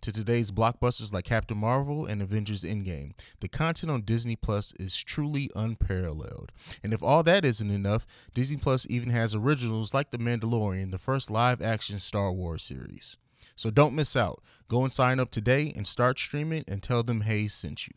to today's blockbusters like Captain Marvel and Avengers Endgame. The content on Disney Plus is truly unparalleled. And if all that isn't enough, Disney Plus even has originals like The Mandalorian, the first live action Star Wars series. So don't miss out. Go and sign up today and start streaming and tell them Haize sent you.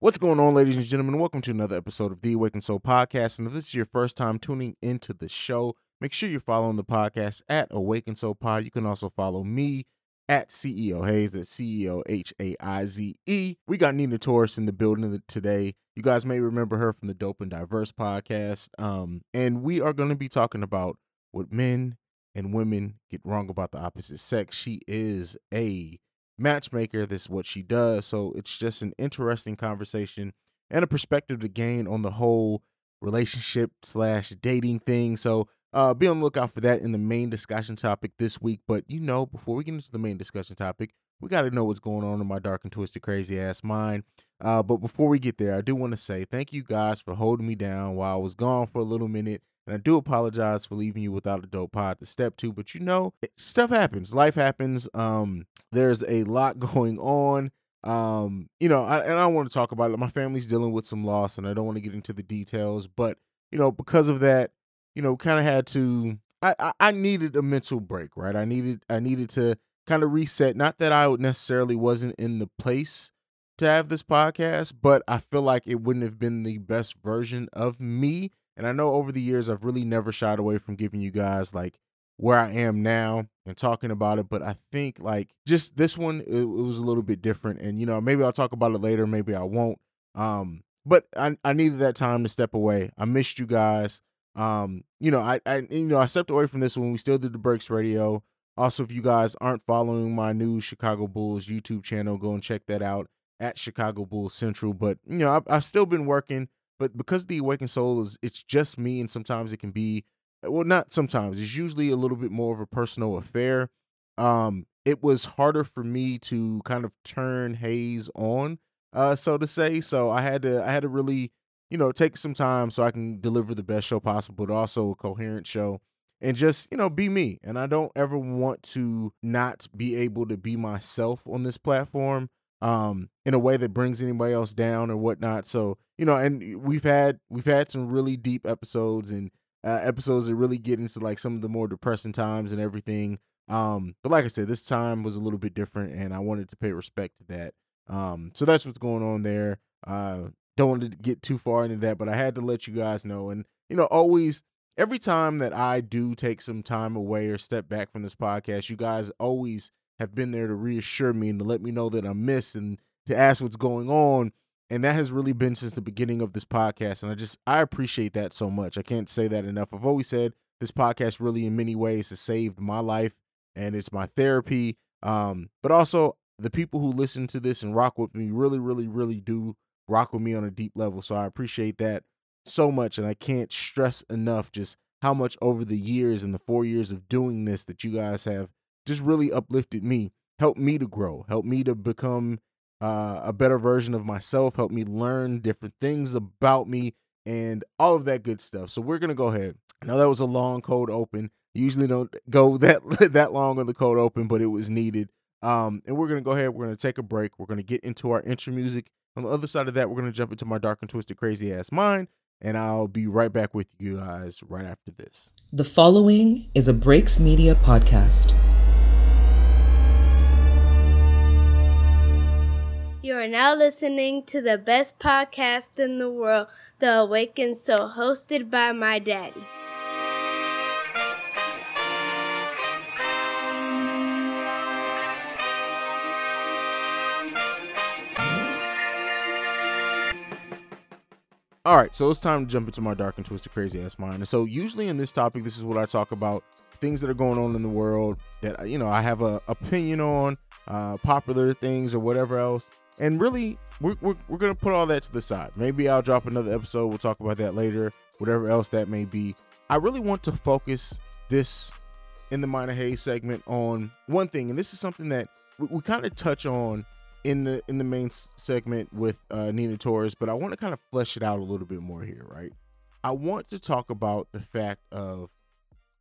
What's going on, ladies and gentlemen? Welcome to another episode of the Awakened Soul Podcast. And if this is your first time tuning into the show, make sure you're following the podcast at Awakened Soul Pod. You can also follow me at CEO Haize. That's CEO H A I Z E. We got Neena Taurus in the building today. You guys may remember her from the Dope and Diverse podcast. Um, and we are going to be talking about what men and women get wrong about the opposite sex. She is a matchmaker. This is what she does. So it's just an interesting conversation and a perspective to gain on the whole relationship slash dating thing. So uh, be on the lookout for that in the main discussion topic this week. But you know, before we get into the main discussion topic, we got to know what's going on in my dark and twisted, crazy ass mind. Uh, but before we get there, I do want to say thank you guys for holding me down while I was gone for a little minute. And I do apologize for leaving you without a dope pod to step to. But you know, stuff happens, life happens. Um, there's a lot going on. Um, you know, I, and I want to talk about it. My family's dealing with some loss, and I don't want to get into the details. But you know, because of that, you know, kind of had to. I, I I needed a mental break, right? I needed I needed to kind of reset. Not that I necessarily wasn't in the place to have this podcast, but I feel like it wouldn't have been the best version of me. And I know over the years I've really never shied away from giving you guys like where I am now and talking about it. But I think like just this one, it, it, was a little bit different. And you know, maybe I'll talk about it later, maybe I won't. Um, but I, I needed that time to step away. I missed you guys. Um, you know, I, I you know, I stepped away from this when we still did the Breaks Radio. Also, if you guys aren't following my new Chicago Bulls YouTube channel, go and check that out at Chicago Bulls Central. But you know, I've, I've still been working, but because the Awakened Soul is it's just me, and sometimes it can be well, not sometimes. It's usually a little bit more of a personal affair. Um, it was harder for me to kind of turn Haize on, uh, so to say. So I had to I had to really you know, take some time so I can deliver the best show possible, but also a coherent show and just, you know, be me. And I don't ever want to not be able to be myself on this platform um in a way that brings anybody else down or whatnot. So, you know, and we've had we've had some really deep episodes and uh, episodes that really get into like some of the more depressing times and everything. Um, but like I said, this time was a little bit different and I wanted to pay respect to that. Um, so that's what's going on there. Uh, don't want to get too far into that, but I had to let you guys know. And, you know, always, every time that I do take some time away or step back from this podcast, you guys always have been there to reassure me and to let me know that I'm missed and to ask what's going on. And that has really been since the beginning of this podcast. And I just, I appreciate that so much. I can't say that enough. I've always said this podcast really, in many ways, has saved my life and it's my therapy. Um, but also, the people who listen to this and rock with me really, really, really do rock with me on a deep level. So I appreciate that so much. And I can't stress enough just how much over the years and the four years of doing this that you guys have just really uplifted me, helped me to grow, helped me to become uh, a better version of myself, helped me learn different things about me and all of that good stuff. So we're going to go ahead. I know that was a long cold open. Usually don't go that that long on the cold open, but it was needed. Um, and we're gonna go ahead. We're gonna take a break. We're gonna get into our intro music, on the other side of that, we're going to jump into my dark and twisted, crazy ass mind. And I'll be right back with you guys right after this. The following is a Breaks Media podcast. You are now listening to the best podcast in the world, The Awakened Soul, hosted by my daddy. All right, so it's time to jump into my dark and twisted, crazy ass mind. And so, usually in this topic, this is what I talk about: things that are going on in the world that you know I have a opinion on, uh, popular things or whatever else. And really, we're, we're, we're to put all that to the side. Maybe I'll drop another episode. We'll talk about that later, whatever else that may be. I really want to focus this in the Minor Haize segment on one thing, and this is something that we, we kind of touch on in the in the main segment with uh, Neena Taurus, but I want to kind of flesh it out a little bit more here, right? I want to talk about the fact of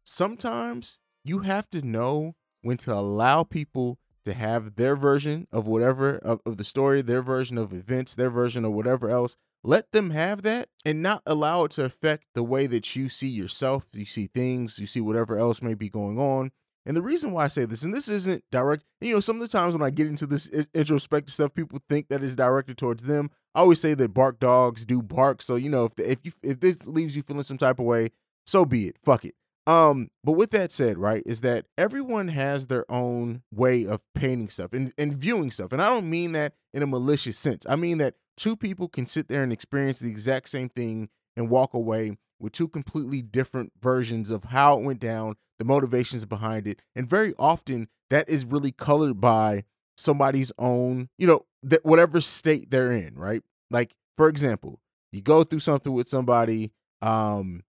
sometimes you have to know when to allow people to have their version of whatever of, of the story, their version of events, their version of whatever else. Let them have that and not allow it to affect the way that you see yourself, you see things, you see whatever else may be going on. And the reason why I say this, and this isn't direct, you know, some of the times when I get into this introspective stuff, people think that it's directed towards them. I always say that bark dogs do bark. So, you know, if if you if this leaves you feeling some type of way, so be it. Fuck it. Um, but with that said, right, is that everyone has their own way of painting stuff and, and viewing stuff. And I don't mean that in a malicious sense. I mean that two people can sit there and experience the exact same thing and walk away with two completely different versions of how it went down, the motivations behind it. And very often that is really colored by somebody's own, you know, that whatever state they're in, right? Like, for example, you go through something with somebody, um,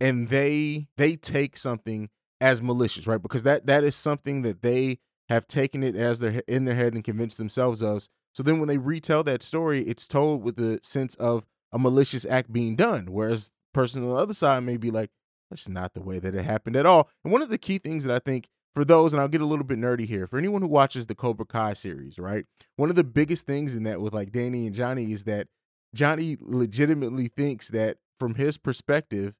and they they take something as malicious, right? Because that that is something that they have taken it as their in their head and convinced themselves of. So then when they retell that story, it's told with the sense of a malicious act being done, whereas person on the other side may be like, that's not the way that it happened at all. And one of the key things that I think for those, and I'll get a little bit nerdy here, for anyone who watches the Cobra Kai series, right? One of the biggest things in that with like Danny and Johnny is that Johnny legitimately thinks that from his perspective,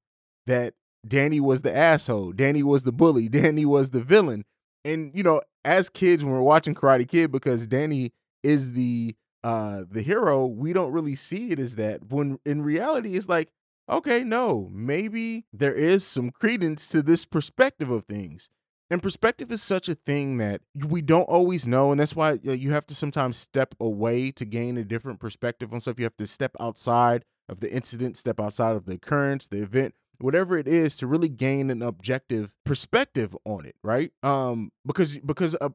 that Danny was the asshole, Danny was the bully, Danny was the villain. And you know, as kids when we're watching Karate Kid, because Danny is the uh the hero, we don't really see it as that. When in reality, it's like, okay, no, maybe there is some credence to this perspective of things. And perspective is such a thing that we don't always know. And that's why you have to sometimes step away to gain a different perspective on stuff. You have to step outside of the incident, step outside of the occurrence, the event, whatever it is to really gain an objective perspective on it right um because because uh,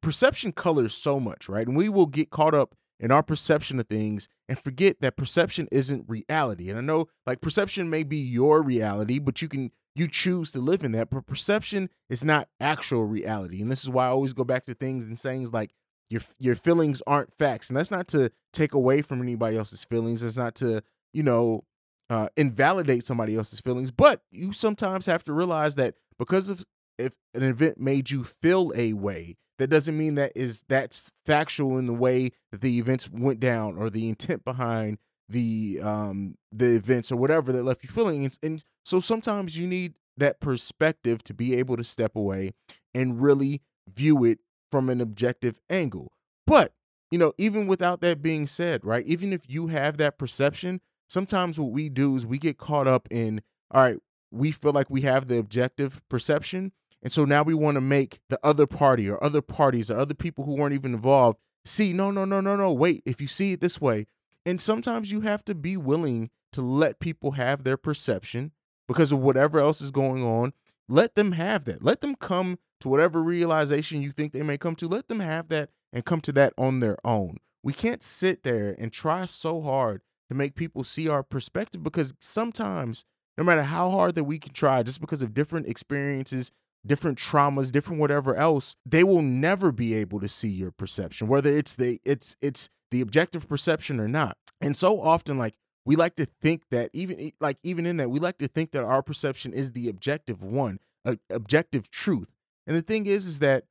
perception colors so much right and we will get caught up in our perception of things and forget that perception isn't reality. And i know like perception may be your reality but you can you choose to live in that but perception is not actual reality. And this is why i always go back to things and sayings like your your feelings aren't facts. And that's not to take away from anybody else's feelings. It's not to you know uh, invalidate somebody else's feelings, but you sometimes have to realize that because of if an event made you feel a way, that doesn't mean that is that's factual in the way that the events went down or the intent behind the um the events or whatever that left you feeling and, and so sometimes you need that perspective to be able to step away and really view it from an objective angle but you know even without that being said right even if you have that perception sometimes what we do is we get caught up in, all right, we feel like we have the objective perception. And so now we want to make the other party or other parties or other people who weren't even involved see, no, no, no, no, no, wait, if you see it this way. And sometimes you have to be willing to let people have their perception because of whatever else is going on. Let them have that. Let them come to whatever realization you think they may come to. Let them have that and come to that on their own. We can't sit there and try so hard to make people see our perspective because sometimes no matter how hard that we can try just because of different experiences different traumas different whatever else they will never be able to see your perception whether it's the it's it's the objective perception or not. And so often like we like to think that even like even in that we like to think that our perception is the objective one a, objective truth. And the thing is is that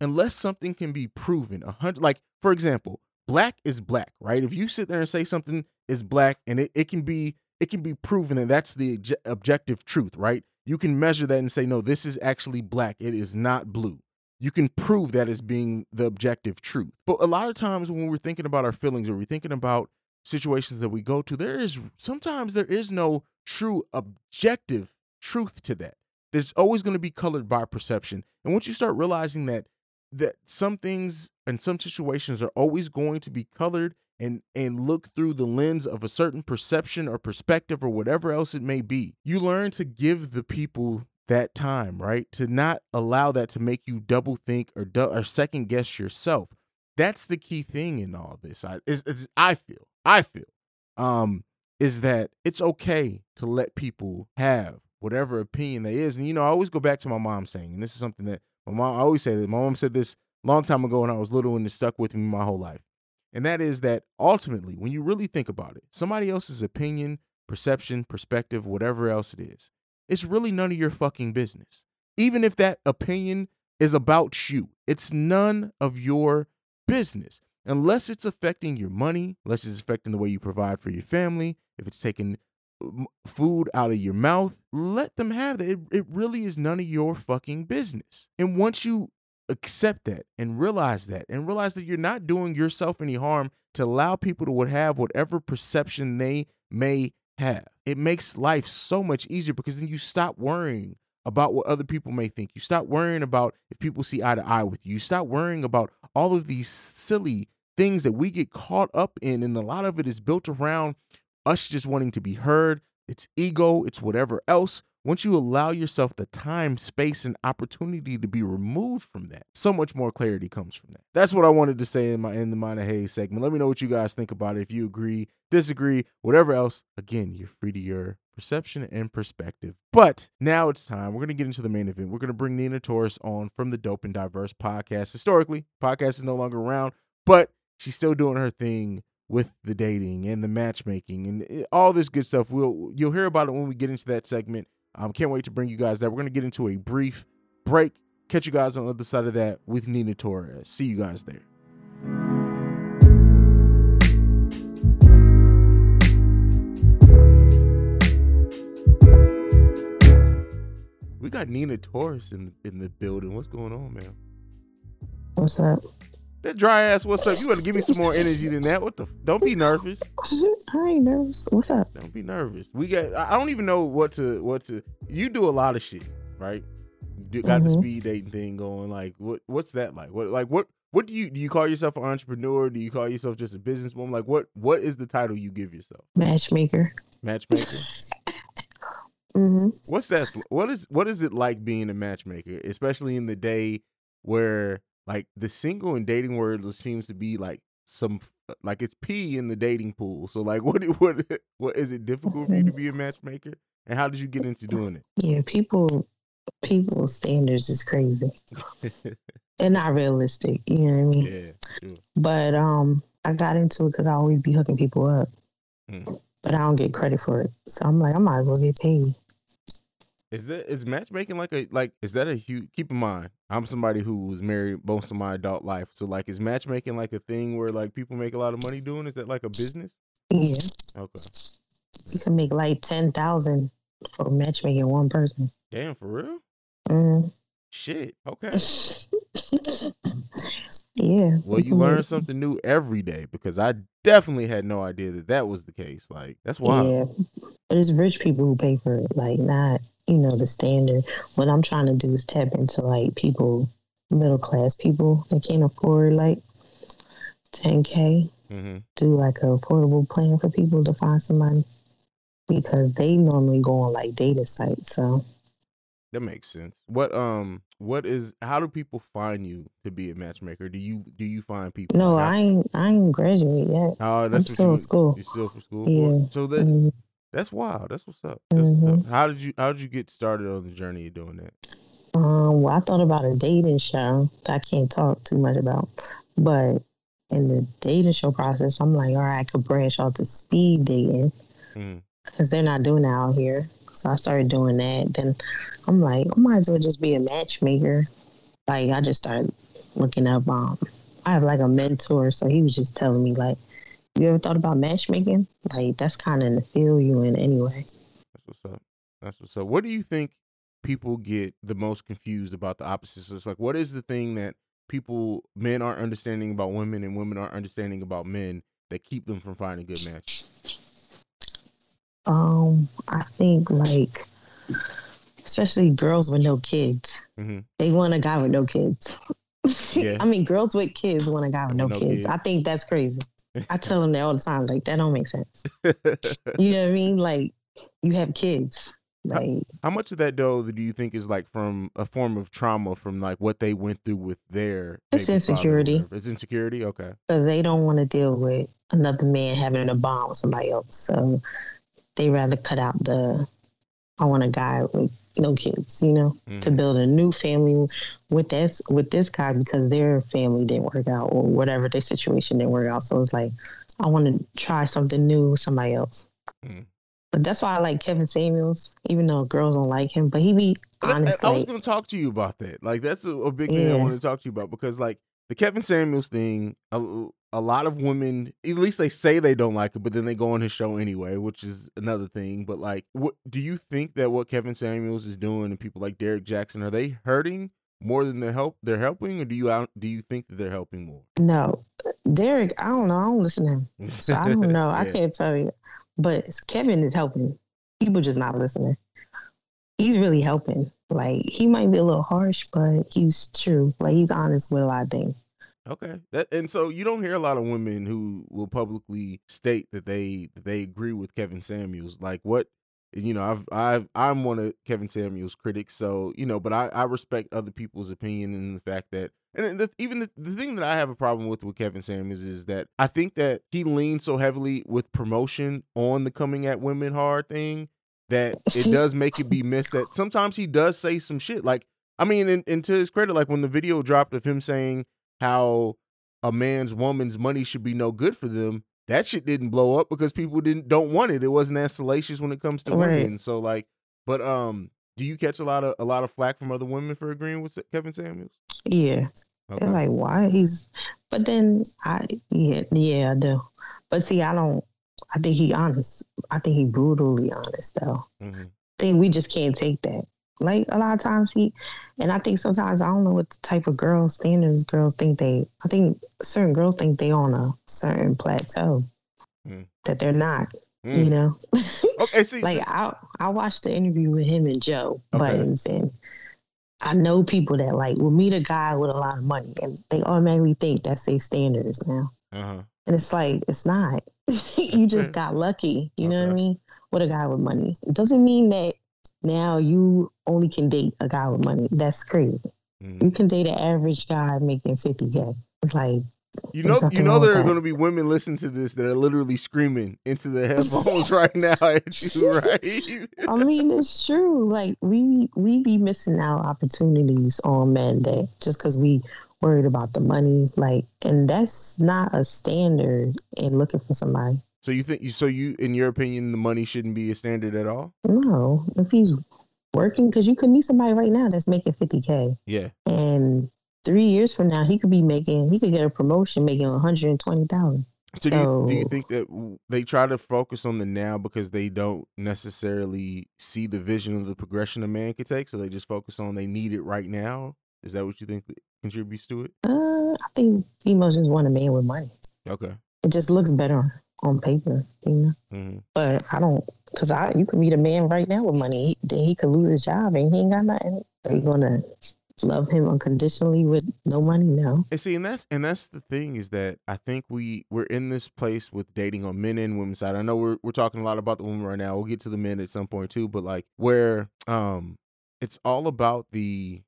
unless something can be proven a hundred like for example black is black right? If you sit there and say something is black and it, it can be it can be proven that that's the objective truth right you can measure that and say no this is actually black. It is not blue. You can prove that as being the objective truth. But a lot of times when we're thinking about our feelings or we're thinking about situations that we go to there is sometimes there is no true objective truth to that. There's always going to be colored by perception. And once you start realizing that that some things and some situations are always going to be colored and and look through the lens of a certain perception or perspective or whatever else it may be. You learn to give the people that time, right? To not allow that to make you double think or du- or second guess yourself. that's the key thing in all this. I is, is I feel I feel um is that it's okay to let people have whatever opinion they is. And you know, I always go back to my mom saying, and this is something that my mom I always say that my mom said this long time ago when I was little and it stuck with me my whole life. And that is that ultimately, when you really think about it, somebody else's opinion, perception, perspective, whatever else it is, it's really none of your fucking business. Even if that opinion is about you, it's none of your business. Unless it's affecting your money, unless it's affecting the way you provide for your family, if it's taking food out of your mouth, let them have that. It, it really is none of your fucking business. And once you accept that and realize that and realize that you're not doing yourself any harm to allow people to have whatever perception they may have. It makes life so much easier because then you stop worrying about what other people may think. You stop worrying about if people see eye to eye with you. You stop worrying about all of these silly things that we get caught up in. And a lot of it is built around us just wanting to be heard. It's ego, it's whatever else. Once you allow yourself the time, space, and opportunity to be removed from that, so much more clarity comes from that. That's what I wanted to say in my in the Mina Haize segment. Let me know what you guys think about it. If you agree, disagree, whatever else, again, you're free to your perception and perspective. But now it's time. We're gonna get into the main event. We're gonna bring Neena Taurus on from the Dope and Diverse podcast. Historically, podcast is no longer around, but she's still doing her thing with the dating and the matchmaking and eh, all this good stuff. We'll you'll hear about it when we get into that segment. Um, can't wait to bring you guys that. We're gonna get into a brief break. Catch you guys on the other side of that with Neena Taurus. See you guys there. We got Neena Taurus in in the building. What's going on, man? What's up? That dry ass, what's up? You gotta give me some more energy than that. What the? Don't be nervous. I ain't nervous. What's up? Don't be nervous. We got. I don't even know what to what to. You do a lot of shit, right? You got mm-hmm. the speed dating thing going. Like, what? What's that like? What? Like, what? What do you do? You call yourself an entrepreneur? Do you call yourself just a businesswoman? Like, what? What is the title you give yourself? Matchmaker. Matchmaker. mm-hmm. What's that? What is? What is it like being a matchmaker, especially in the day where like the single and dating word seems to be like some like it's P in the dating pool. So like what what what is it difficult for you to be a matchmaker? And how did you get into doing it? Yeah, people people standards is crazy. and not realistic, you know what I mean? Yeah, sure. But um I got into it because I always be hooking people up. Mm. But I don't get credit for it. So I'm like, I might as well get paid. Is that is matchmaking like a like is that a huge keep in mind, I'm somebody who was married most of my adult life. So like is matchmaking like a thing where like people make a lot of money doing? Is that like a business? Yeah. Okay. You can make like ten thousand for matchmaking one person. Damn, for real? Mm. Shit. Okay. yeah. Well, you learn something new every day because I definitely had no idea that that was the case. Like that's wild. Yeah, but it's rich people who pay for it, like not you know the standard. What I'm trying to do is tap into like people, middle class people that can't afford like 10k. Mm-hmm. Do like a affordable plan for people to find somebody because they normally go on like data sites. So that makes sense. What um what is how do people find you to be a matchmaker? Do you do you find people? No, I ain't I ain't graduate yet. Oh, that's I'm still in school. You're still for school. Yeah. So that mm-hmm. That's wild. That's what's up. That's mm-hmm. what's up. How did you how did you get started on the journey of doing that? Um, well, I thought about a dating show that I can't talk too much about, but in the dating show process, I'm like, all right, I could branch out to speed dating because mm. they're not doing that out here. So I started doing that. Then I'm like, I might as well just be a matchmaker. Like I just started looking up. Um, I have like a mentor, so he was just telling me like, you ever thought about matchmaking? Like that's kind of in the field you in anyway. That's what's up. That's what's up. What do you think people get the most confused about the opposites? It's like, what is the thing that people, men aren't understanding about women and women aren't understanding about men that keep them from finding good matches? Um, I think like especially girls with no kids. Mm-hmm. They want a guy with no kids. Yeah. I mean, girls with kids want a guy with no, no kids. kids. I think that's crazy. I tell them that all the time. Like that don't make sense. you know what I mean? Like you have kids. Like, how, how, much of that though do you think is like from a form of trauma from like what they went through with their? It's insecurity. It's insecurity. Okay. Because they don't want to deal with another man having a bond with somebody else, so they rather cut out the. I want a guy with no kids, you know, mm-hmm. to build a new family with this with this guy because their family didn't work out or whatever their situation didn't work out. So it's like I want to try something new with somebody else. Mm-hmm. But that's why I like Kevin Samuels, even though girls don't like him. But he be honest. I, I was going to talk to you about that. Like that's a, a big thing yeah. I want to talk to you about because like the Kevin Samuels thing, a, a lot of women, at least they say they don't like it, but then they go on his show anyway, which is another thing. But like, what do you think that what Kevin Samuels is doing and people like Derrick Jaxn are they hurting more than they're help they're helping, or do you do you think that they're helping more? No, Derek, I don't know. I don't listen to him, so I don't know. yeah. I can't tell you. But Kevin is helping. People just not listening. He's really helping. Like he might be a little harsh, but he's true. Like he's honest with a lot of things. Okay. That and so you don't hear a lot of women who will publicly state that they that they agree with Kevin Samuels. Like what you know, I've I've I'm one of Kevin Samuels' critics, so you know, but I I respect other people's opinion and the fact that and the, even the, the thing that I have a problem with with Kevin Samuels is that I think that he leans so heavily with promotion on the coming at women hard thing that it does make it be missed that sometimes he does say some shit like I mean, and, and to his credit, like when the video dropped of him saying how a man's woman's money should be no good for them, that shit didn't blow up because people didn't don't want it. It wasn't as salacious when it comes to right. women. So like, but um, do you catch a lot of a lot of flack from other women for agreeing with Kevin Samuels? Yeah, okay. they're like, why he's? But then I yeah yeah I do. But see, I don't. I think he honest. I think he brutally honest though. Mm-hmm. I think we just can't take that. Like a lot of times he, and I think sometimes I don't know what type of girl standards girls think they. I think certain girls think they on a certain plateau mm. that they're not. Mm. You know. okay. See, like I I watched the interview with him and Joe okay. Budden, and I know people that like will meet a guy with a lot of money and they automatically think that's their standards now. Uh-huh. And it's like it's not. you just got lucky. You okay. know what I mean? With a guy with money, it doesn't mean that now you only can date a guy with money. That's crazy. Mm-hmm. You can date an average guy making 50K. It's like, you know, you know, there are going to be women listening to this that are literally screaming into their headphones right now at you, right? I mean, it's true. Like we we be missing out opportunities on men that just because we worried about the money, like, and that's not a standard in looking for somebody. So you think so you in your opinion the money shouldn't be a standard at all? No. If he's working cuz you could meet somebody right now that's making 50k. Yeah. And 3 years from now he could be making he could get a promotion making 120,000. So, so do, you, do you think that they try to focus on the now because they don't necessarily see the vision of the progression a man could take? So they just focus on they need it right now? Is that what you think contributes to it? Uh, I think females just want a man with money. Okay. It just looks better on paper, you know. Mm-hmm. But I don't, cause I you can meet a man right now with money, he, then he could lose his job and he ain't got nothing. Are you gonna love him unconditionally with no money? No. And see, and that's and that's the thing is that I think we we're in this place with dating on men and women's side. I know we're we're talking a lot about the women right now. We'll get to the men at some point too, but like where um it's all about the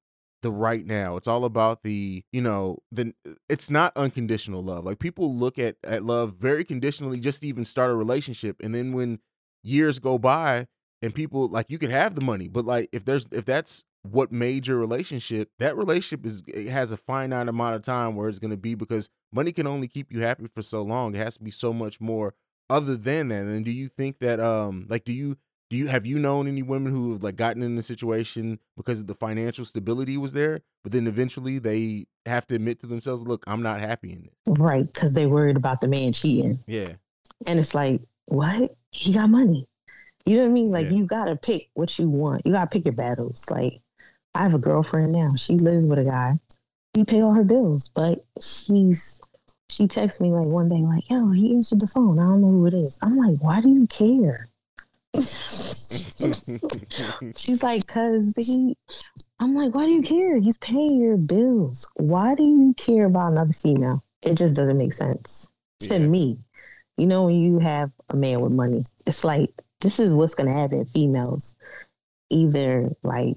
the right now. It's all about the, you know, the it's not unconditional love. Like people look at at love very conditionally just to even start a relationship and then when years go by and people like you can have the money, but like if there's if that's what made your relationship, that relationship is it has a finite amount of time where it's going to be because money can only keep you happy for so long. It has to be so much more other than that. And do you think that um like do you do you have you known any women who have like gotten in a situation because of the financial stability was there, but then eventually they have to admit to themselves, "Look, I'm not happy in it." Right, because they worried about the man cheating. Yeah, and it's like, what? He got money. You know what I mean? Like yeah. you gotta pick what you want. You gotta pick your battles. Like I have a girlfriend now. She lives with a guy. He pay all her bills, but she's she texts me like one day, like, "Yo, he answered the phone. I don't know who it is." I'm like, "Why do you care?" She's like, cause he. I'm like, why do you care? He's paying your bills. Why do you care about another female? It just doesn't make sense yeah. to me. You know, when you have a man with money, it's like this is what's gonna happen. Females, either like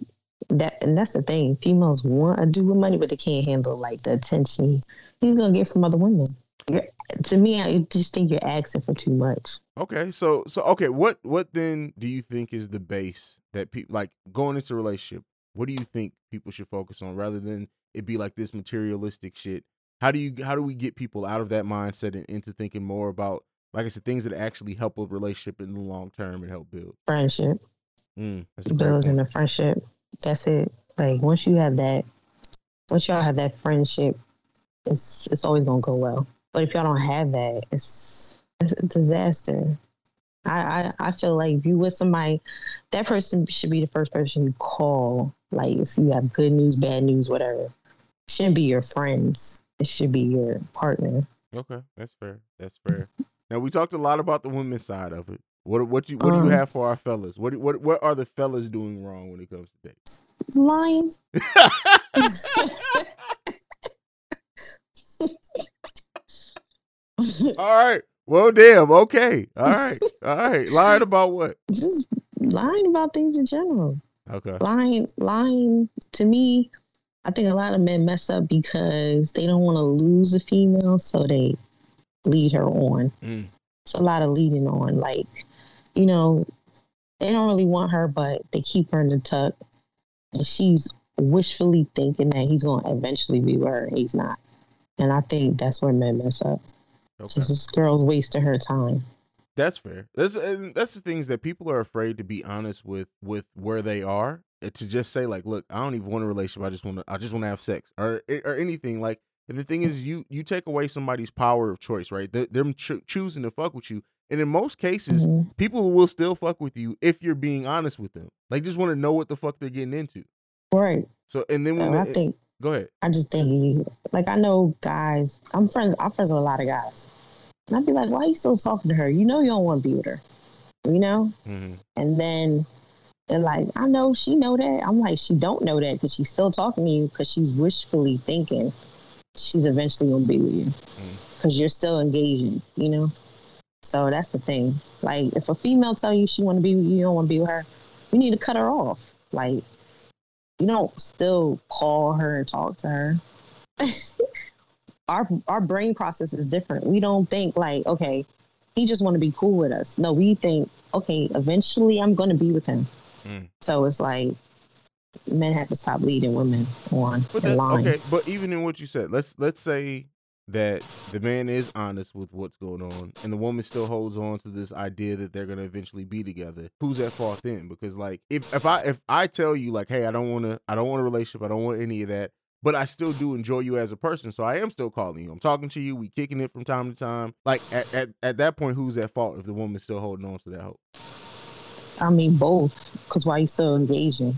that, and that's the thing. Females want a dude with money, but they can't handle like the attention he's gonna get from other women. You're, to me, I just think you're asking for too much. Okay, so so okay, what what then do you think is the base that people like going into a relationship? What do you think people should focus on rather than it be like this materialistic shit? How do you how do we get people out of that mindset and into thinking more about like I said things that actually help a relationship in the long term and help build friendship? Mm, building a friendship. That's it. Like once you have that, once y'all have that friendship, it's it's always gonna go well. But if y'all don't have that, it's it's a disaster. I, I, I feel like if you with somebody, that person should be the first person you call. Like if you have good news, bad news, whatever. It shouldn't be your friends. It should be your partner. Okay, that's fair. That's fair. Now we talked a lot about the women's side of it. What what you what um, do you have for our fellas? What what what are the fellas doing wrong when it comes to dating? Lying. All right. Well, damn. Okay. All right. All right. Lying about what? Just lying about things in general. Okay. Lying, lying to me, I think a lot of men mess up because they don't want to lose a female, so they lead her on. Mm. It's a lot of leading on. Like, you know, they don't really want her, but they keep her in the tuck. And she's wishfully thinking that he's going to eventually be with her, he's not. And I think that's where men mess up. Okay. This girl's wasting her time. That's fair. That's that's the things that people are afraid to be honest with with where they are. Eh, to just say like, look, I don't even want a relationship. I just want to. I just want to have sex or eh, or anything. Like, and the thing is, you you take away somebody's power of choice, right? They're, them cho- choosing to fuck with you, and in most cases, mm-hmm. people will still fuck with you if you're being honest with them. Like, just want to know what the fuck they're getting into. Right. So, and then when I eh, think Go ahead. I just think, like, I know guys. I'm friends. I'm friends with a lot of guys, and I'd be like, "Why are you still talking to her? You know you don't want to be with her, you know." Mm-hmm. And then they're like, "I know she know that." I'm like, "She don't know that because she's still talking to you because she's wishfully thinking she's eventually gonna be with you because mm. you're still engaging, you know." So that's the thing. Like, if a female tell you she want to be with you, you don't want to be with her, you need to cut her off. Like, you don't still call her and talk to her. our our brain process is different. We don't think like, okay, he just want to be cool with us. No, we think, okay, eventually I'm going to be with him. Mm. So it's like men have to stop leading women on but that, Okay, but even in what you said, let's let's say that the man is honest with what's going on and the woman still holds on to this idea that they're going to eventually be together. Who's at fault then? Because like if if i if i tell you like hey i don't want to i don't want a relationship i don't want any of that but i still do enjoy you as a person so i am still calling you. I'm talking to you we kicking it from time to time. Like at, at, at that point who's at fault if the woman's still holding on to that hope? I mean both because why are you still engaging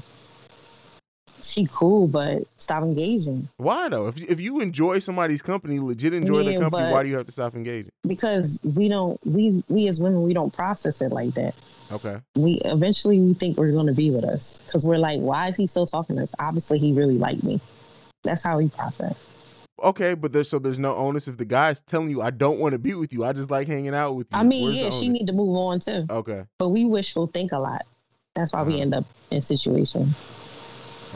she cool, but stop engaging. Why though? If if you enjoy somebody's company, legit enjoy yeah, their company, why do you have to stop engaging? Because we don't we we as women we don't process it like that. Okay. We eventually we think we're going to be with us because we're like, why is he still talking to us? Obviously, he really liked me. That's how we process. Okay, but there's so there's no onus if the guy's telling you I don't want to be with you. I just like hanging out with you. I mean, Where's yeah, she need to move on too. Okay. But we wishful think a lot. That's why uh-huh. we end up in situations.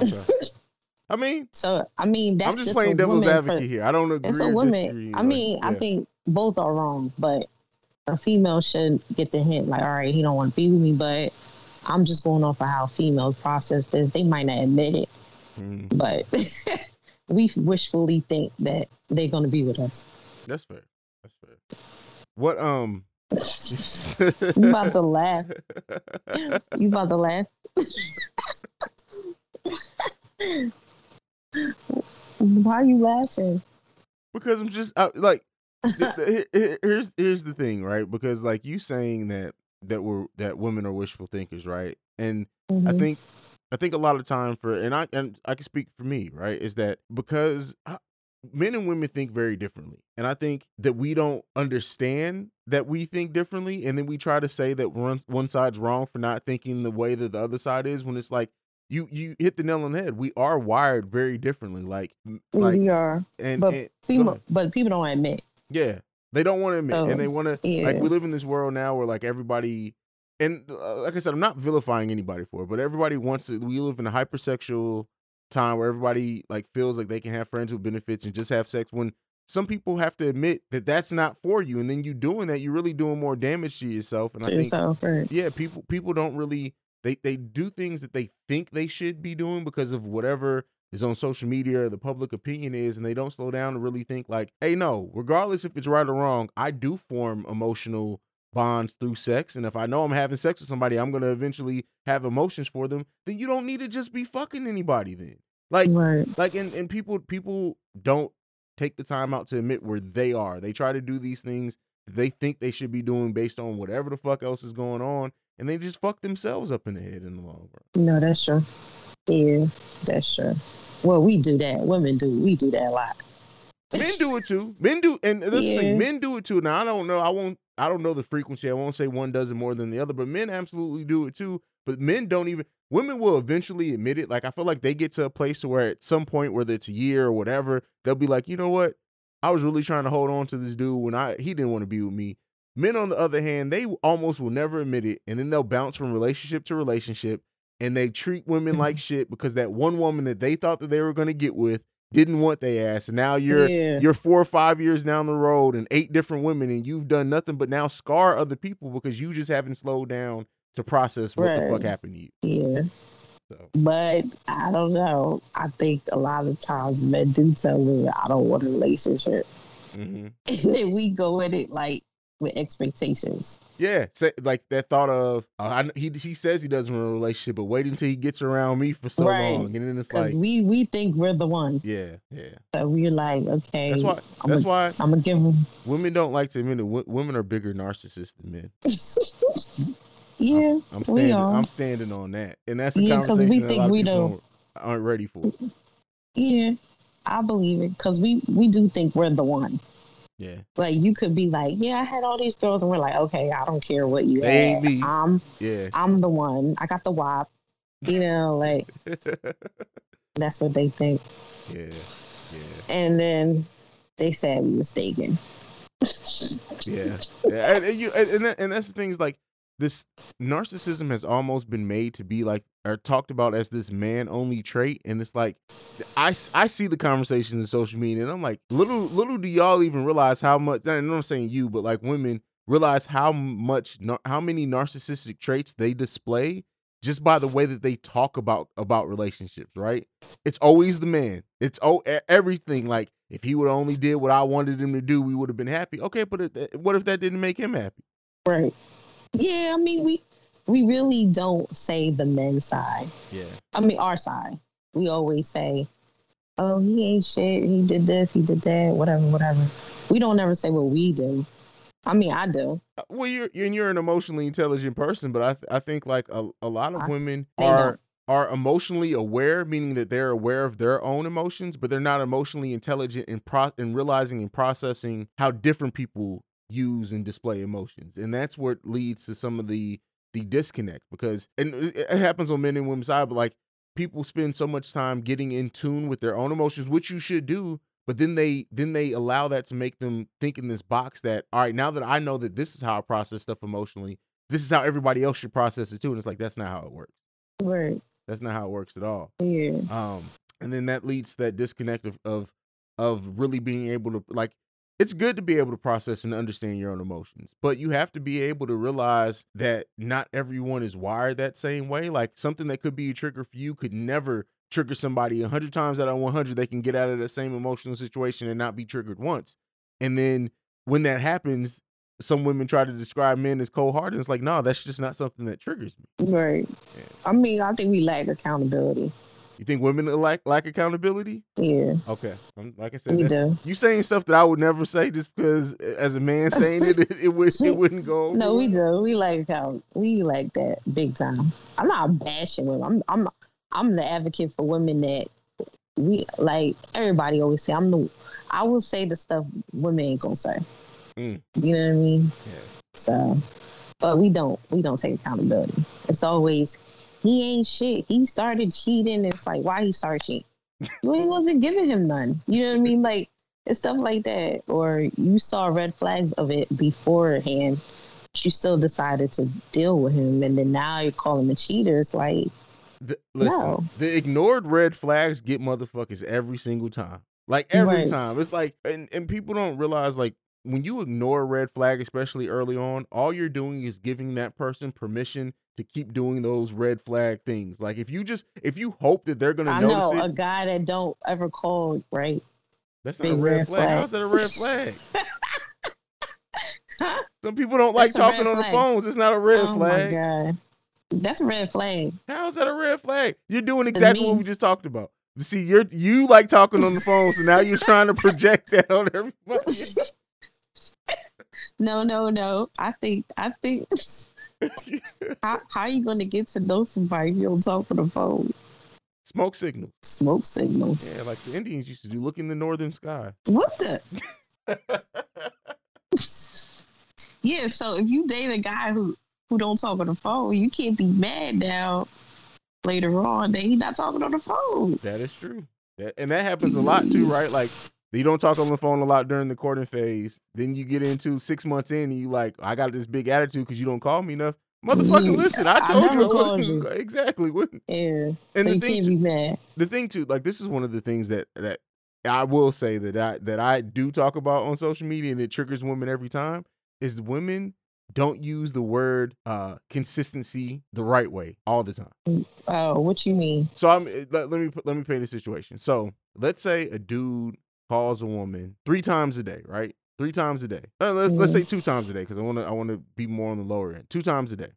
Okay. I mean, so I mean, that's I'm just, just playing devil's advocate here. I don't agree. It's a woman. I mean, yeah. I think both are wrong, but a female should get the hint. Like, all right, he don't want to be with me, but I'm just going off of how females process this. They might not admit it, mm. but we wishfully think that they're going to be with us. That's fair. That's fair. What um. you about to laugh. You about to laugh. Why are you laughing? Because I'm just I, like, here's here's the thing, right? Because like you saying that that we're that women are wishful thinkers, right? And mm-hmm. I think I think a lot of time for and I and I can speak for me, right? Is that because I, men and women think very differently, and I think that we don't understand that we think differently, and then we try to say that one one side's wrong for not thinking the way that the other side is, when it's like you you hit the nail on the head. We are wired very differently. Like, like we are, and, but and, people, but people don't admit. Yeah, they don't want to admit, and they want to. Yeah. Like, we live in this world now where like everybody and uh, like I said, I'm not vilifying anybody for it, but everybody wants to. We live in a hypersexual time where everybody like feels like they can have friends with benefits and just have sex. When some people have to admit that that's not for you, and then you doing that, you're really doing more damage to yourself. And I think, yourself, right. yeah, people people don't really they they do things that they think they should be doing because of whatever is on social media or the public opinion is, and they don't slow down to really think like, hey, no, regardless if it's right or wrong, I do form emotional bonds through sex. And if I know I'm having sex with somebody, I'm gonna eventually have emotions for them, then you don't need to just be fucking anybody then. Like Right. like and, and people people don't take the time out to admit where they are. They try to do these things they think they should be doing based on whatever the fuck else is going on, and they just fuck themselves up in the head in the long run. No, that's true. Yeah, that's true. Well, we do that. Women do. We do that a lot. Men do it too. Men do, and this is the thing, men do it too. Now I don't know. I won't. I don't know the frequency. I won't say one does it more than the other, but men absolutely do it too. But men don't even. Women will eventually admit it. Like I feel like they get to a place where at some point, whether it's a year or whatever, they'll be like, you know what? I was really trying to hold on to this dude when I he didn't want to be with me. Men, on the other hand, they almost will never admit it, and then they'll bounce from relationship to relationship, and they treat women like shit because that one woman that they thought that they were going to get with didn't want their ass, and now you're Yeah. you're four or five years down the road and eight different women, and you've done nothing but now scar other people because you just haven't slowed down to process what the fuck happened to you. Yeah. So But I don't know. I think a lot of times men do tell women, I don't want a relationship. mhm. And then we go in it like with expectations. yeah, say, like that thought of uh, I, he he says he doesn't want a relationship, but wait until he gets around me for so Right. long, and then it's like, we, we think we're the one. yeah, yeah. So we're like, okay. That's why. I'm That's a- why I'm going to give them. women don't like to admit it. Wo- Women are bigger narcissists than men. I'm, Yeah. I'm we standing. are. I'm standing on that, and that's a Yeah, we conversation a think we don't- aren't- aren't ready for. Yeah. I believe it. Because we, we do think we're the one. Yeah, Like you could be like, yeah, I had all these girls, and we're like, okay, I don't care what you They had. me. I'm yeah. I'm the one. I got the WAP. You know, like that's what they think. yeah, yeah, And then they said we mistaken. yeah, yeah. And, and you and and, and that's the thing is like this narcissism has almost been made to be like or talked about as this man only trait, and it's like I, I see the conversations in social media, and I'm like, little little do y'all even realize how much. And I'm not saying you, but like women realize how much how many narcissistic traits they display just by the way that they talk about about relationships right it's always the man it's oh everything like if he would only did what i wanted him to do we would have been happy okay but it, eh, what if that didn't make him happy Right. Yeah, I mean we we really don't say the men's side. yeah I mean our side. We always say, Oh, he ain't shit, he did this, he did that, whatever, whatever. We don't ever say what we do. I mean I do. Uh, well you're you're, you're an emotionally intelligent person but i th- i think like a, a lot of women are don't. are emotionally aware meaning that they're aware of their own emotions but they're not emotionally intelligent in pro in realizing and processing how different people use and display emotions and that's what leads to some of the the disconnect because and it happens on men and women's side but like people spend so much time getting in tune with their own emotions which you should do but then they then they allow that to make them think in this box that all right now that i know that this is how i process stuff emotionally this is how everybody else should process it too and it's like that's not how it works Right. that's not how it works at all Yeah. um and then that leads to that disconnect of of of really being able to like it's good to be able to process and understand your own emotions but you have to be able to realize that not everyone is wired that same way like something that could be a trigger for you could never trigger somebody 100 times out of 100 they can get out of that same emotional situation and not be triggered once and then when that happens some women try to describe men as cold-hearted it's like no that's just not something that triggers me Right. Yeah. I mean, I think we lack accountability. You think women lack lack accountability Yeah, okay like i said do. You saying stuff that I would never say just because as a man saying it, it, it would it wouldn't go. Over No, we do. We like how we like that big time. I'm not bashing women. I'm I'm I'm the advocate for women that we like. Everybody always say I'm the. I will say the stuff women ain't gonna say. Mm. You know what I mean? Yeah. So, but we don't. We don't take accountability. It's always he ain't shit. He started cheating. It's like why he started cheating. you ain't wasn't giving him none. You know what I mean? Like it's stuff like that. Or you saw red flags of it beforehand you still decided to deal with him, and then now you call him a cheater. It's like, the, listen, no. the ignored red flags get motherfuckers every single time. Like every Right. time. It's like and, and people don't realize like when you ignore a red flag, especially early on, all you're doing is giving that person permission to keep doing those red flag things. Like if you just if you hope that they're gonna I notice know it, a guy that don't ever call, right? that's not a red, red flag. flag. How's that a red flag? Some people don't like That's talking on the phones. It's not a red oh my flag. god, that's a red flag. How's that a red flag? You're doing exactly what we just talked about. See, you're you like talking on the phone, so now you're trying to project that on everybody. No, no, no. I think, I think. how how you gonna get to know somebody if you don't talk on the phone? Smoke signals. Smoke signals. Yeah, like the Indians used to do. Look in the northern sky. What the? Yeah. So if you date a guy who who don't talk on the phone, you can't be mad now. Later on, that he not talking on the phone. that is true. That, and that happens a lot too, right? Like you don't talk on the phone a lot during the courting phase. Then you get into six months in, and you like, I got this big attitude because you don't call me enough. Motherfucker, Yeah, listen, I I told you I wasn't you. exactly. What- Yeah. And so the thing too- the thing too, like this is one of the things that that I will say that I that I do talk about on social media and it triggers women every time is women don't use the word uh consistency the right way all the time. Oh, what you mean? So I'm eh, let, let me let me paint a situation. So let's say a dude calls a woman three times a day, right? Three times a day. Uh, let, let's say two times a day because I want to I want to be more on the lower end. Two times a day.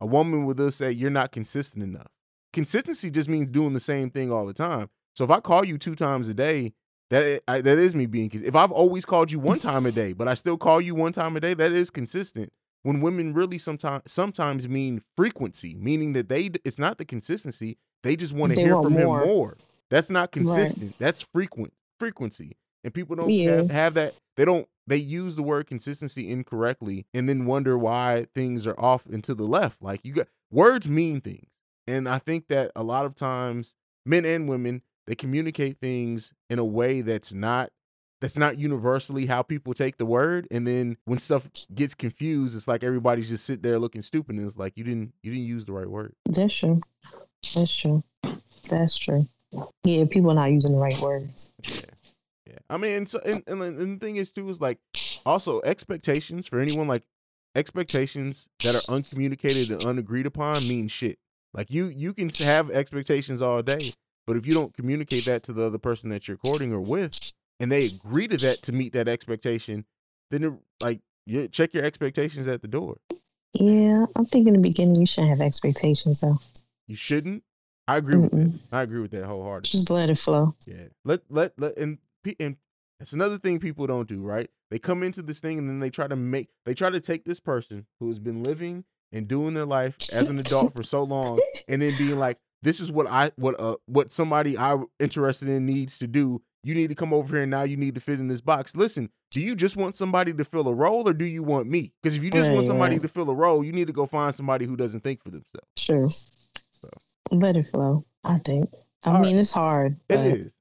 A woman will say you're not consistent enough. Consistency just means doing the same thing all the time. So if I call you two times a day, that I, that is me being. cons- If I've always called you one time a day, but I still call you one time a day, that is consistent. When women really sometimes sometimes mean frequency, meaning that they it's not the consistency, they just want to hear want from more. him more. That's not consistent. That's frequent frequency, and people don't Yeah. have, have that. They don't. They use the word consistency incorrectly, and then wonder why things are off and to the left. Like you got words mean things, and I think that a lot of times men and women they communicate things in a way that's not that's not universally how people take the word and then when stuff gets confused it's like everybody's just sit there looking stupid and it's like you didn't you didn't use the right word That's true. That's true. That's true. Yeah, people are not using the right words. yeah yeah i mean so and, and, and the thing is too is like also expectations for anyone like expectations that are uncommunicated and unagreed upon mean shit like you you can have expectations all day but if you don't communicate that to the other person that you're courting or with and they agree to that to meet that expectation then it, like you check your expectations at the door Yeah, I'm thinking in the beginning you shouldn't have expectations though. You shouldn't. I agree with that. Mm-mm. I agree with that wholeheartedly. Just let it flow. Yeah. Let let let and and that's another thing people don't do, right? They come into this thing and then they try to make they try to take this person who has been living and doing their life as an adult for so long and then being like, this is what I what uh what somebody I'm interested in needs to do. You need to come over here and now you need to fit in this box. Listen, do you just want somebody to fill a role or do you want me? Because if you just want somebody right. to fill a role, you need to go find somebody who doesn't think for themselves. True. Let it flow. I think. I All right. mean, it's hard. It is.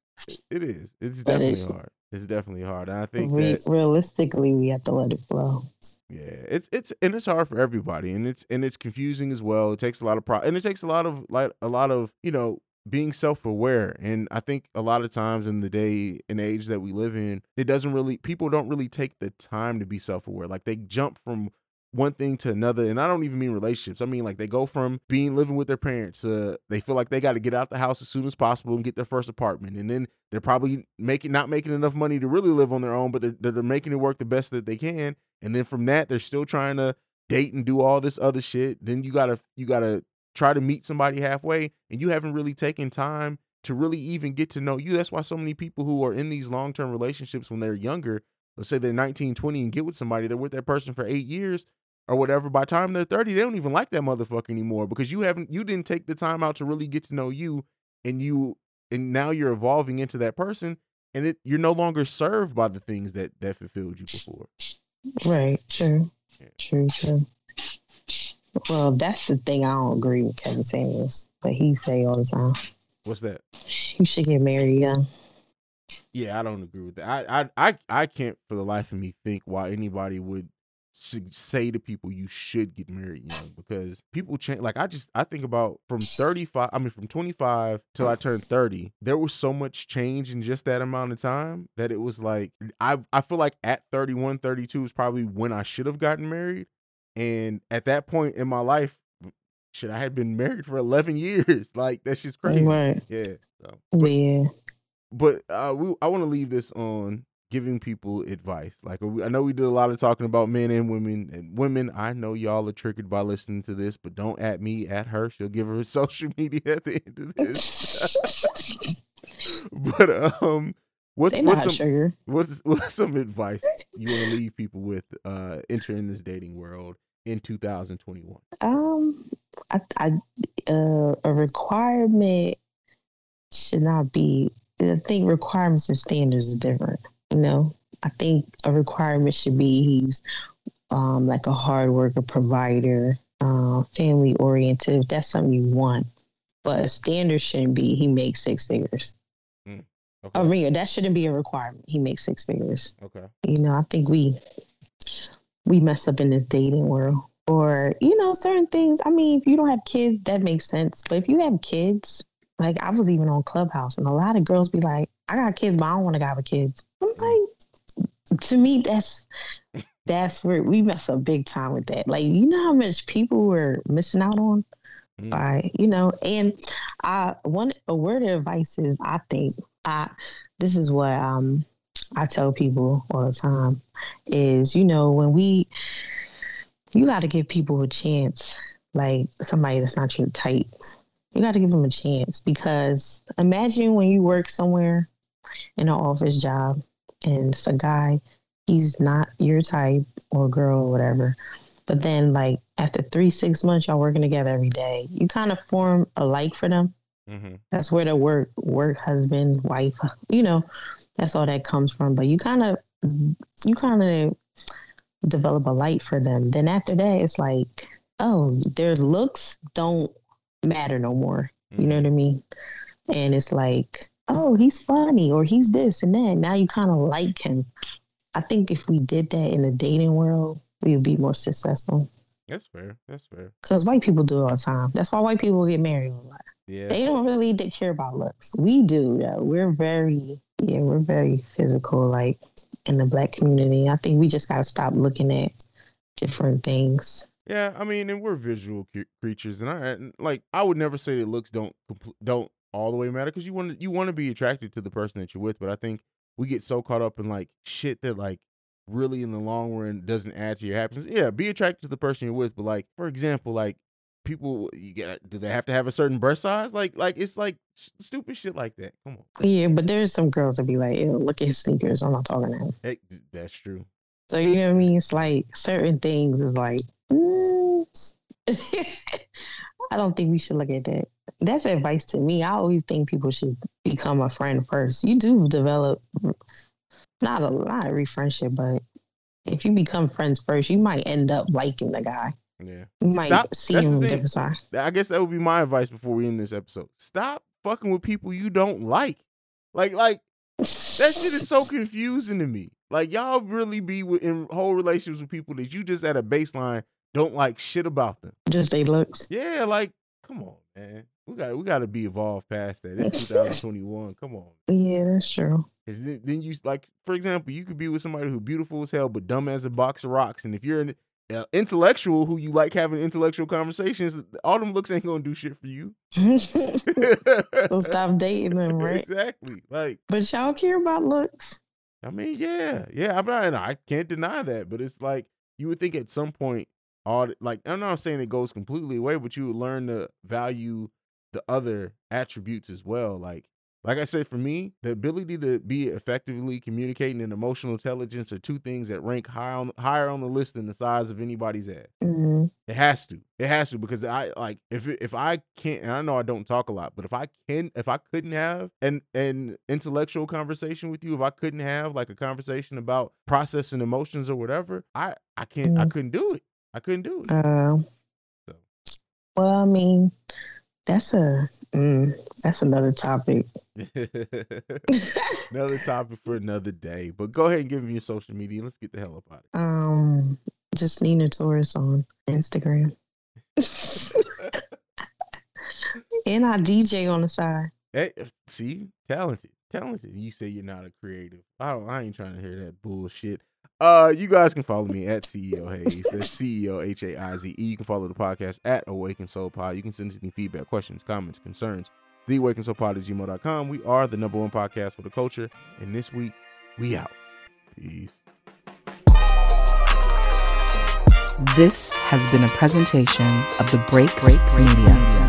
It is. It's definitely it- hard. It's definitely hard. And I think Re- that realistically, we have to let it flow. yeah, it's it's and it's hard for everybody, and it's and it's confusing as well. It takes a lot of pro, and it takes a lot of like a lot of you know being self aware. And I think a lot of times in the day and age that we live in, it doesn't really people don't really take the time to be self aware. Like they jump from one thing to another and i don't even mean relationships i mean like they go from being living with their parents to they feel like they got to get out the house as soon as possible and get their first apartment and then they're probably making not making enough money to really live on their own but they're, they're making it work the best that they can and then from that they're still trying to date and do all this other shit then you gotta you gotta try to meet somebody halfway and you haven't really taken time to really even get to know you that's why so many people who are in these long-term relationships when they're younger let's say they're 19 20 and get with somebody they're with that person for eight years or whatever by the time they're 30 they don't even like that motherfucker anymore because you haven't you didn't take the time out to really get to know you and you and now you're evolving into that person and it you're no longer served by the things that that fulfilled you before Right. True. Yeah. True. True. Well, that's the thing I don't agree with Kevin Samuels, but he say all the time, what's that you should get married young. yeah i don't agree with that i i i, I can't for the life of me think why anybody would say to people you should get married young because people change like I just I think about from 35 I mean from 25 till I turned 30 there was so much change in just that amount of time that it was like I I feel like at 31 32 is probably when I should have gotten married and at that point in my life shit I had been married for 11 years like that's just crazy. Right. yeah so, but, yeah. but uh, we, I want to leave this on giving people advice. Like I know we did a lot of talking about men and women and women. I know y'all are triggered by listening to this, but don't at me, at her. She'll give her social media at the end of this. but um, what's what's some what's what's some advice you want to leave people with uh entering this dating world in 2021? Um, I, I uh, a requirement should not be. I think requirements and standards are different. You know, I think a requirement should be he's um, like a hard worker, provider, uh, family oriented. If that's something you want, but a standard shouldn't be he makes six figures. Mm, okay. I mean, that shouldn't be a requirement. He makes six figures. Okay. You know, I think we we mess up in this dating world. Or, you know, certain things. I mean, if you don't have kids, that makes sense. But if you have kids, like I was even on Clubhouse and a lot of girls be like, I got kids, but I don't want a guy with kids. Like, to me, that's that's where we mess up big time with that. Like, you know how much people were missing out on mm. by, you know, and I one a word of advice is I think I this is what um I tell people all the time is, you know, when we you gotta give people a chance, like somebody that's not your type. You got to give them a chance because imagine when you work somewhere in an office job and it's a guy, he's not your type or girl or whatever. But then, like, after three, six months, y'all working together every day, you kind of form a like for them. Mm-hmm. That's where the work, work, husband, wife, you know, that's all that comes from. But you kind of, you kind of develop a light for them. Then after that, it's like, oh, their looks don't matter no more. Mm-hmm. You know mm-hmm. what I mean? And it's like, oh, he's funny or he's this and that. Now you kind of like him. I think if we did that in the dating world, we would be more successful. That's fair. That's fair. Because white people do it all the time. That's why white people get married a lot. Yeah. They don't really care about looks. We do. Though. We're very, yeah, we're very physical, like in the black community. I think we just got to stop looking at different things yeah, I mean, and we're visual creatures, and I like I would never say that looks don't compl- don't all the way matter because you want to you want to be attracted to the person that you're with, but I think we get so caught up in like shit that like really in the long run doesn't add to your happiness. Yeah, be attracted to the person you're with, but like for example, like people you get do they have to have a certain breast size? Like like it's like stupid shit like that. Come on. Yeah, but there's some girls that be like, look at his sneakers. I'm not talking to him. Hey, that's true. So you know what I mean? It's like certain things is like mm, I don't think we should look at that. That's advice to me. I always think people should become a friend first. You do develop not a not every friendship, but if you become friends first, you might end up liking the guy. Yeah. You might Stop. see That's him different side. I guess that would be my advice before we end this episode. Stop fucking with people you don't like. Like, like that shit is so confusing to me. Like y'all really be in whole relationships with people that you just at a baseline don't like shit about them. Just they looks. Yeah, like come on, man. We got we got to be evolved past that. It's 2021. Come on. Yeah, that's true. Then, then you like, for example, you could be with somebody who beautiful as hell but dumb as a box of rocks, and if you're an uh, intellectual who you like having intellectual conversations, all them looks ain't gonna do shit for you. so stop dating them, right? exactly. Like, but y'all care about looks. I mean, yeah, yeah. I'm not. I can't deny that, but it's like you would think at some point all like I'm not saying it goes completely away, but you learn to value the other attributes as well. Like like I said, for me, the ability to be effectively communicating and emotional intelligence are two things that rank high on higher on the list than the size of anybody's ass. Mm-hmm. It has to. It has to because I like if if I can't, and I know I don't talk a lot, but if I can, if I couldn't have an an intellectual conversation with you, if I couldn't have like a conversation about processing emotions or whatever, I I can't. Mm-hmm. I couldn't do it. I couldn't do it. Uh, so. Well, I mean, that's a mm, that's another topic. another topic for another day. But go ahead and give me your social media. Let's get the hell up out of here. Um, Just Neena Taurus on Instagram. and I DJ on the side. Hey, see, talented, talented. You say you're not a creative. I don't. I ain't trying to hear that bullshit. Uh, you guys can follow me at CEO Haize. That's CEO H A I Z E. You can follow the podcast at Awaken Soul Pod. You can send any feedback, questions, comments, concerns. The Awaken Soul Pod at gmail.com. We are the number one podcast for the culture. And this week, we out. Peace. This has been a presentation of the Break Break Media. Bitches